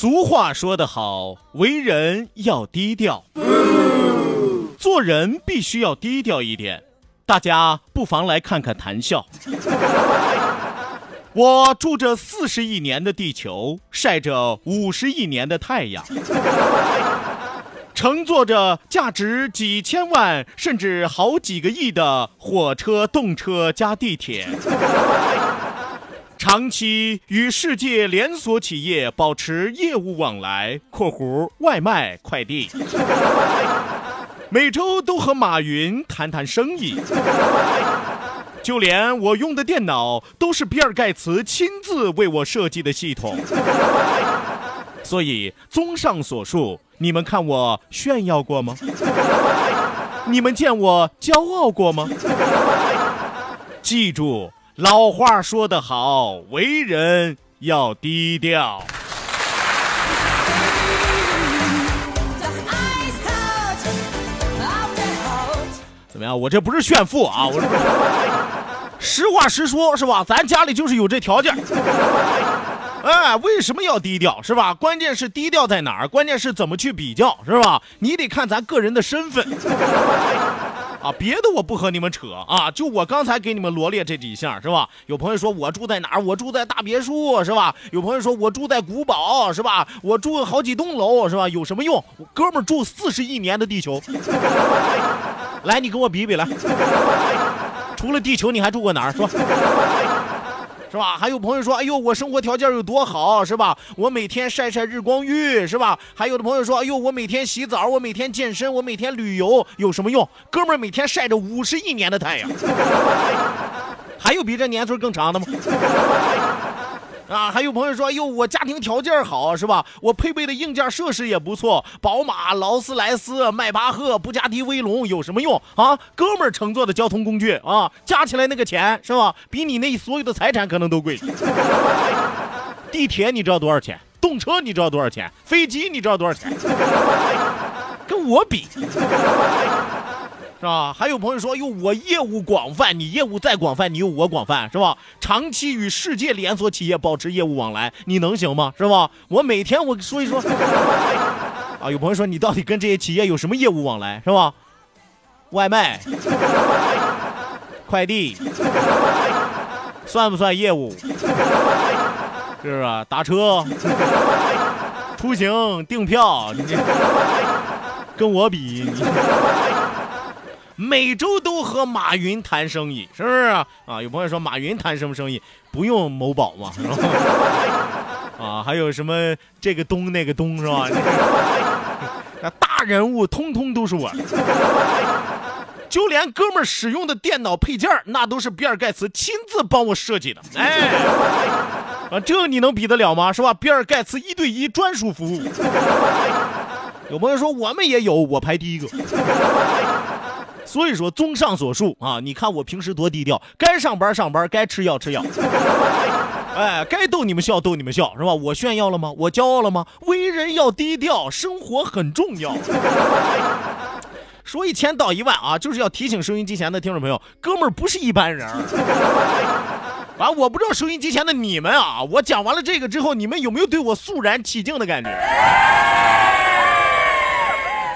俗话说得好，为人要低调，做人必须要低调一点。大家不妨来看看谈笑。我住着四十亿年的地球，晒着五十亿年的太阳，乘坐着价值几千万甚至好几个亿的火车、动车加地铁。长期与世界连锁企业保持业务往来（括弧外卖、快递），每周都和马云谈谈生意。就连我用的电脑都是比尔盖茨亲自为我设计的系统。所以，综上所述，你们看我炫耀过吗？你们见我骄傲过吗？记住。老话说得好，为人要低调。怎么样？我这不是炫富啊，我是实话实说，是吧？咱家里就是有这条件。哎，为什么要低调？是吧？关键是低调在哪儿？关键是怎么去比较，是吧？你得看咱个人的身份。啊，别的我不和你们扯啊，就我刚才给你们罗列这几项，是吧？有朋友说我住在哪儿？我住在大别墅，是吧？有朋友说我住在古堡，是吧？我住好几栋楼，是吧？有什么用？哥们住四十亿年的地球，来，你跟我比比来，除了地球你还住过哪儿？说。是吧？还有朋友说，哎呦，我生活条件有多好，是吧？我每天晒晒日光浴，是吧？还有的朋友说，哎呦，我每天洗澡，我每天健身，我每天旅游，有什么用？哥们儿每天晒着五十亿年的太阳，还有比这年岁更长的吗？啊，还有朋友说，哟，我家庭条件好，是吧？我配备的硬件设施也不错，宝马、劳斯莱斯、迈巴赫、布加迪威龙有什么用啊？哥们儿乘坐的交通工具啊，加起来那个钱是吧？比你那所有的财产可能都贵。地铁你知道多少钱？动车你知道多少钱？飞机你知道多少钱？跟我比。是吧？还有朋友说，哟，我业务广泛，你业务再广泛，你有我广泛，是吧？长期与世界连锁企业保持业务往来，你能行吗？是吧？我每天我说一说，啊，有朋友说你到底跟这些企业有什么业务往来，是吧？外卖、快递，算不算业务？是不是？打车、出行、订票，你跟我比，你。每周都和马云谈生意，是不是啊？啊，有朋友说马云谈什么生意？不用某宝嘛，是吧？啊，还有什么这个东那个东是吧？那大人物通通都是我，就连哥们儿使用的电脑配件那都是比尔盖茨亲自帮我设计的。哎，啊，这你能比得了吗？是吧？比尔盖茨一对一专属服务。有朋友说我们也有，我排第一个。所以说，综上所述啊，你看我平时多低调，该上班上班，该吃药吃药，哎，该逗你们笑逗你们笑，是吧？我炫耀了吗？我骄傲了吗？为人要低调，生活很重要。说一千道一万啊，就是要提醒收音机前的听众朋友，哥们儿不是一般人。完，我不知道收音机前的你们啊，我讲完了这个之后，你们有没有对我肃然起敬的感觉？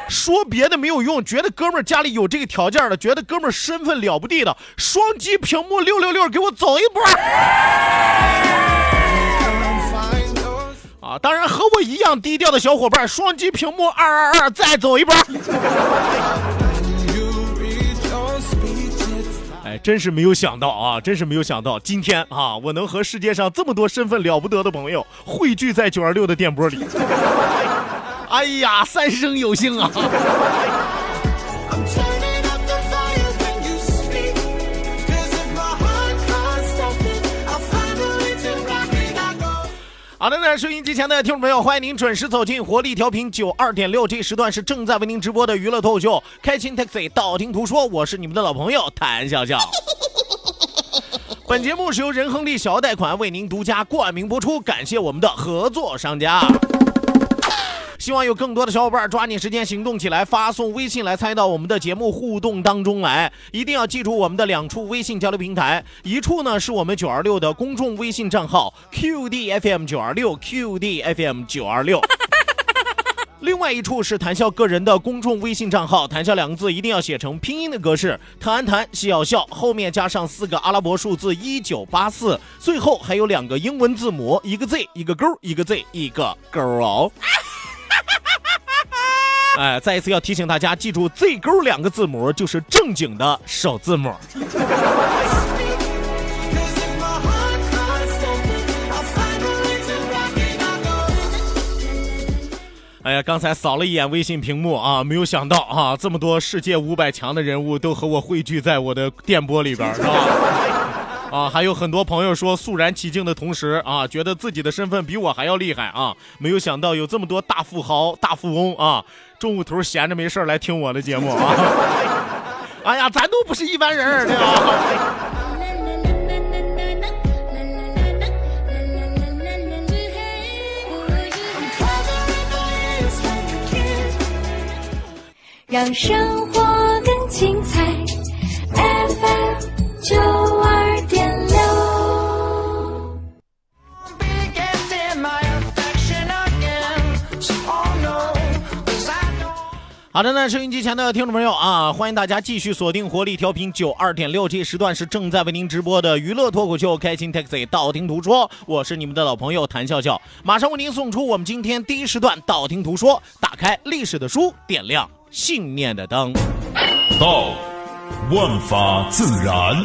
说别的没有用，觉得哥们儿家里有这个条件的，觉得哥们儿身份了不地的，双击屏幕六六六，给我走一波！啊，当然和我一样低调的小伙伴，双击屏幕二二二，再走一波！哎，真是没有想到啊，真是没有想到，今天啊，我能和世界上这么多身份了不得的朋友汇聚在九二六的电波里。哎呀，三生有幸啊！好的呢，收音机前的听众朋友，欢迎您准时走进活力调频九二点六，这时段是正在为您直播的娱乐脱口秀《开心 Taxi》，道听途说，我是你们的老朋友谭笑笑。本节目是由仁亨利小额贷款为您独家冠名播出，感谢我们的合作商家。希望有更多的小伙伴抓紧时间行动起来，发送微信来参与到我们的节目互动当中来。一定要记住我们的两处微信交流平台，一处呢是我们九二六的公众微信账号 QDFM 九二六 QDFM 九二六，另外一处是谈笑个人的公众微信账号，谈笑两个字一定要写成拼音的格式，谈谈笑笑，后面加上四个阿拉伯数字一九八四，最后还有两个英文字母，一个 Z 一个勾，一个 Z 一个勾哦。哎，再一次要提醒大家，记住 Z 勾两个字母就是正经的首字母。哎呀，刚才扫了一眼微信屏幕啊，没有想到啊，这么多世界五百强的人物都和我汇聚在我的电波里边，是吧？啊，还有很多朋友说肃然起敬的同时啊，觉得自己的身份比我还要厉害啊，没有想到有这么多大富豪、大富翁啊，中午头闲着没事来听我的节目啊。哎呀，咱都不是一般人，对吧？让生活更精彩。好的呢，收音机前的听众朋友啊，欢迎大家继续锁定活力调频九二点六，这时段是正在为您直播的娱乐脱口秀《开心 Taxi》，道听途说，我是你们的老朋友谭笑笑，马上为您送出我们今天第一时段道听途说，打开历史的书，点亮信念的灯。道，万法自然；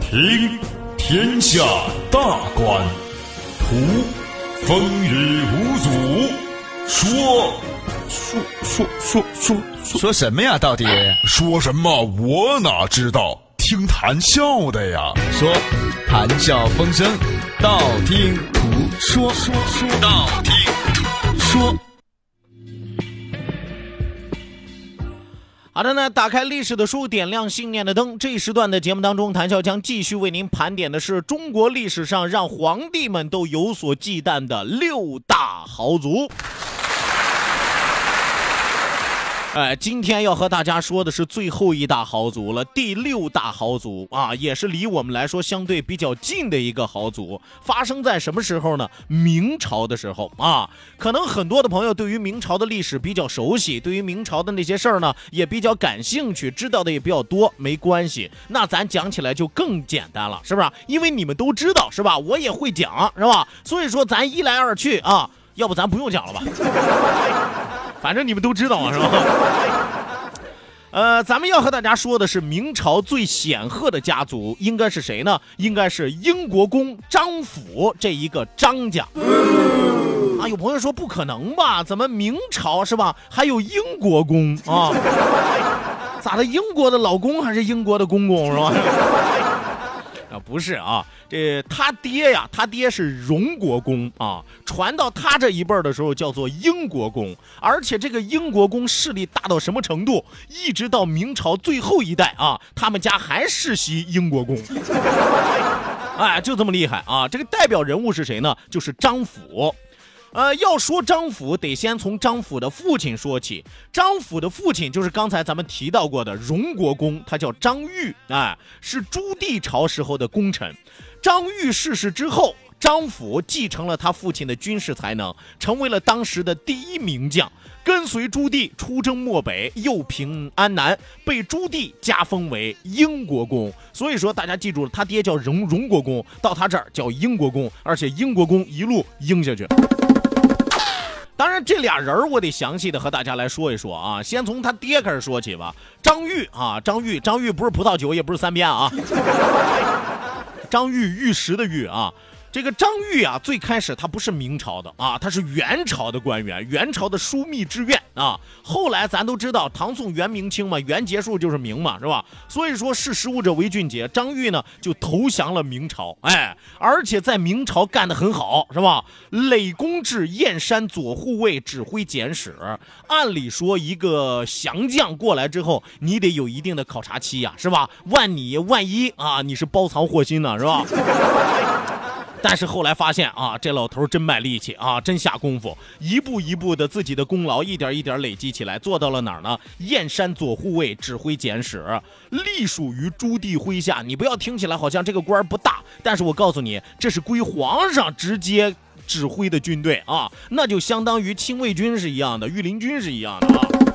听，天下大观；图，风雨无阻；说，说说说说说什么呀？到底说什么？我哪知道？听谈笑的呀。说谈笑风生，道听途说，说说道听途说。好的呢，打开历史的书，点亮信念的灯。这一时段的节目当中，谭笑将继续为您盘点的是中国历史上让皇帝们都有所忌惮的六大豪族。哎，今天要和大家说的是最后一大豪族了，第六大豪族啊，也是离我们来说相对比较近的一个豪族。发生在什么时候呢？明朝的时候啊，可能很多的朋友对于明朝的历史比较熟悉，对于明朝的那些事儿呢也比较感兴趣，知道的也比较多。没关系，那咱讲起来就更简单了，是不是？因为你们都知道，是吧？我也会讲，是吧？所以说咱一来二去啊，要不咱不用讲了吧？反正你们都知道嘛，是吧？呃，咱们要和大家说的是明朝最显赫的家族，应该是谁呢？应该是英国公张府这一个张家。啊，有朋友说不可能吧？怎么明朝是吧？还有英国公啊？咋的？英国的老公还是英国的公公是吧？啊，不是啊，这他爹呀，他爹是荣国公啊，传到他这一辈儿的时候叫做英国公，而且这个英国公势力大到什么程度？一直到明朝最后一代啊，他们家还世袭英国公，哎，就这么厉害啊！这个代表人物是谁呢？就是张辅。呃，要说张辅，得先从张辅的父亲说起。张辅的父亲就是刚才咱们提到过的荣国公，他叫张玉，哎，是朱棣朝时候的功臣。张玉逝世之后，张辅继承了他父亲的军事才能，成为了当时的第一名将，跟随朱棣出征漠北，又平安南，被朱棣加封为英国公。所以说，大家记住了，他爹叫荣荣国公，到他这儿叫英国公，而且英国公一路英下去。当然，这俩人儿我得详细的和大家来说一说啊。先从他爹开始说起吧。张玉啊，张玉，张玉不是葡萄酒，也不是三鞭啊。张玉玉石的玉啊，这个张玉啊，最开始他不是明朝的啊，他是元朝的官员，元朝的枢密志愿啊。后来咱都知道，唐宋元明清嘛，元结束就是明嘛，是吧？所以说识时务者为俊杰，张玉呢就投降了明朝，哎，而且在明朝干得很好，是吧？累公至燕山左护卫指挥简使。按理说，一个降将过来之后，你得有一定的考察期呀，是吧？万你万一啊，你是包藏祸心呢，是吧？但是后来发现啊，这老头真卖力气啊，真下功夫，一步一步的自己的功劳一点一点累积起来，做到了哪儿呢？燕山左护卫指挥简使，隶属于朱棣麾下。你不要听起来好像这个官儿不大，但是我告诉你，这是归皇上直接指挥的军队啊，那就相当于亲卫军是一样的，御林军是一样的啊。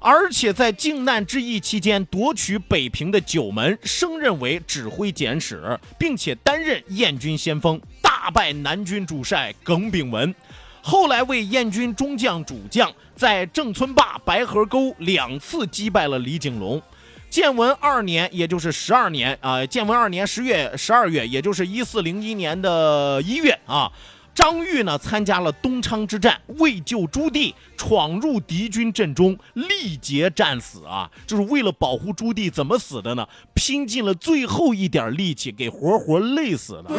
而且在靖难之役期间夺取北平的九门，升任为指挥简使，并且担任燕军先锋，大败南军主帅耿炳文。后来为燕军中将主将，在郑村坝、白河沟两次击败了李景龙。建文二年，也就是十二年啊，建文二年十月、十二月，也就是一四零一年的一月啊。张玉呢参加了东昌之战，为救朱棣，闯入敌军阵中，力竭战死啊！就是为了保护朱棣，怎么死的呢？拼尽了最后一点力气，给活活累死的。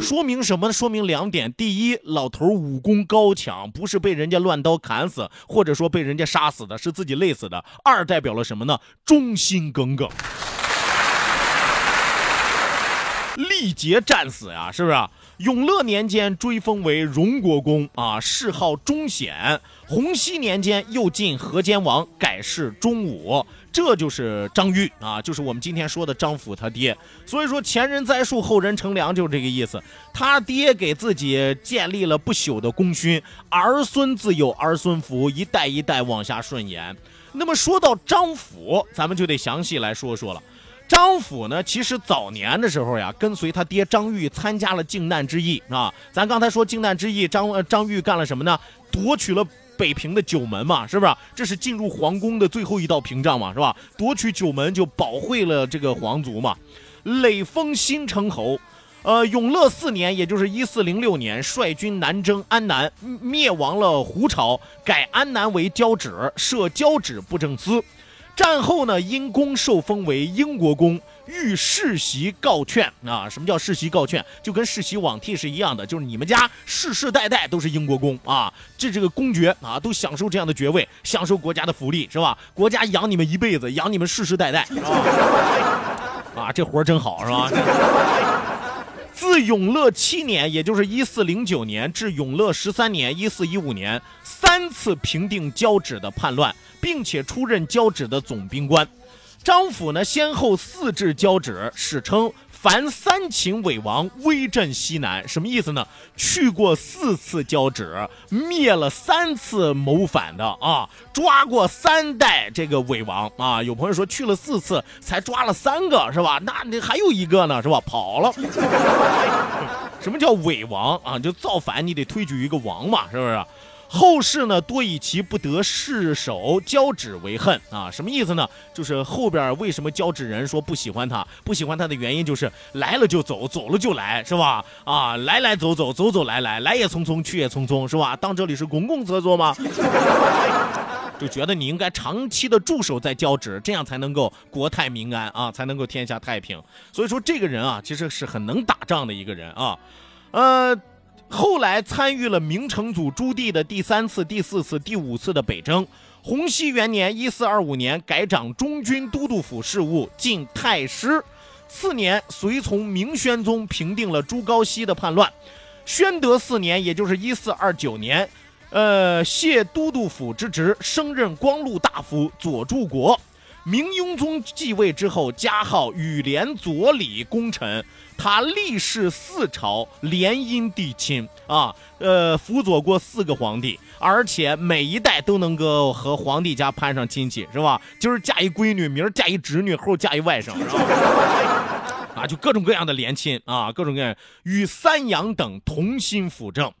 说明什么呢？说明两点：第一，老头武功高强，不是被人家乱刀砍死，或者说被人家杀死的，是自己累死的；二，代表了什么呢？忠心耿耿。力竭战死呀，是不是？永乐年间追封为荣国公啊，谥号忠显。洪熙年间又晋河间王，改谥忠武。这就是张玉啊，就是我们今天说的张府他爹。所以说前人栽树，后人乘凉，就是这个意思。他爹给自己建立了不朽的功勋，儿孙自有儿孙福，一代一代往下顺延。那么说到张府，咱们就得详细来说说了。张辅呢，其实早年的时候呀，跟随他爹张玉参加了靖难之役啊。咱刚才说靖难之役，张张玉干了什么呢？夺取了北平的九门嘛，是不是？这是进入皇宫的最后一道屏障嘛，是吧？夺取九门就保会了这个皇族嘛，累封新城侯。呃，永乐四年，也就是一四零六年，率军南征安南，灭亡了胡朝，改安南为交趾，设交趾布政司。战后呢，因公受封为英国公，欲世袭告劝啊。什么叫世袭告劝？就跟世袭罔替是一样的，就是你们家世世代代都是英国公啊，这这个公爵啊，都享受这样的爵位，享受国家的福利，是吧？国家养你们一辈子，养你们世世代代，是吧？啊，这活真好，是吧？自永乐七年，也就是一四零九年至永乐十三年（一四一五年），三次平定交趾的叛乱，并且出任交趾的总兵官。张辅呢，先后四治交趾，史称凡三秦伪王，威震西南。什么意思呢？去过四次交趾，灭了三次谋反的啊，抓过三代这个伪王啊。有朋友说去了四次才抓了三个，是吧？那你还有一个呢，是吧？跑了。什么叫伪王啊？就造反，你得推举一个王嘛，是不是？后世呢，多以其不得世守交趾为恨啊。什么意思呢？就是后边为什么交趾人说不喜欢他？不喜欢他的原因就是来了就走，走了就来，是吧？啊，来来走走，走走来来，来也匆匆，去也匆匆，是吧？当这里是公共厕所吗？就觉得你应该长期的驻守在交趾，这样才能够国泰民安啊，才能够天下太平。所以说这个人啊，其实是很能打仗的一个人啊，呃。后来参与了明成祖朱棣的第三次、第四次、第五次的北征。洪熙元年（一四二五年）改掌中军都督府事务，进太师。次年，随从明宣宗平定了朱高煦的叛乱。宣德四年，也就是一四二九年，呃，卸都督府之职，升任光禄大夫、左柱国。明英宗继位之后，加号羽连左理功臣，他历仕四朝，联姻帝亲啊，呃，辅佐过四个皇帝，而且每一代都能够和皇帝家攀上亲戚，是吧？今儿嫁一闺女，明儿嫁一侄女，后嫁一外甥，是吧？啊，就各种各样的联亲啊，各种各样与三杨等同心辅政。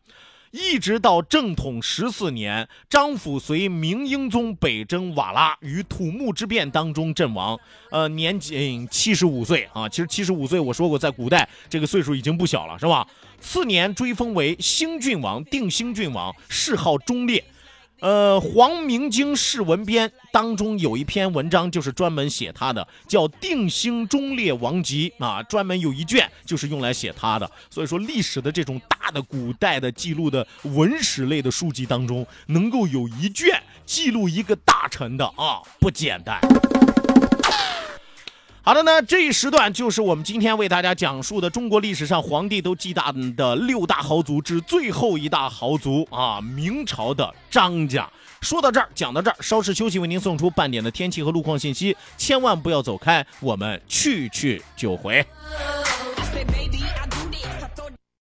一直到正统十四年，张辅随明英宗北征瓦剌，于土木之变当中阵亡，呃，年仅七十五岁啊。其实七十五岁，我说过，在古代这个岁数已经不小了，是吧？次年追封为兴郡王，定兴郡王，谥号忠烈。呃，《黄明经世文编》当中有一篇文章，就是专门写他的，叫《定兴忠烈王集》啊，专门有一卷就是用来写他的。所以说，历史的这种大的古代的记录的文史类的书籍当中，能够有一卷记录一个大臣的啊，不简单。好的呢，这一时段就是我们今天为大家讲述的中国历史上皇帝都忌惮的六大豪族之最后一大豪族啊，明朝的张家。说到这儿，讲到这儿，稍事休息，为您送出半点的天气和路况信息，千万不要走开，我们去去就回。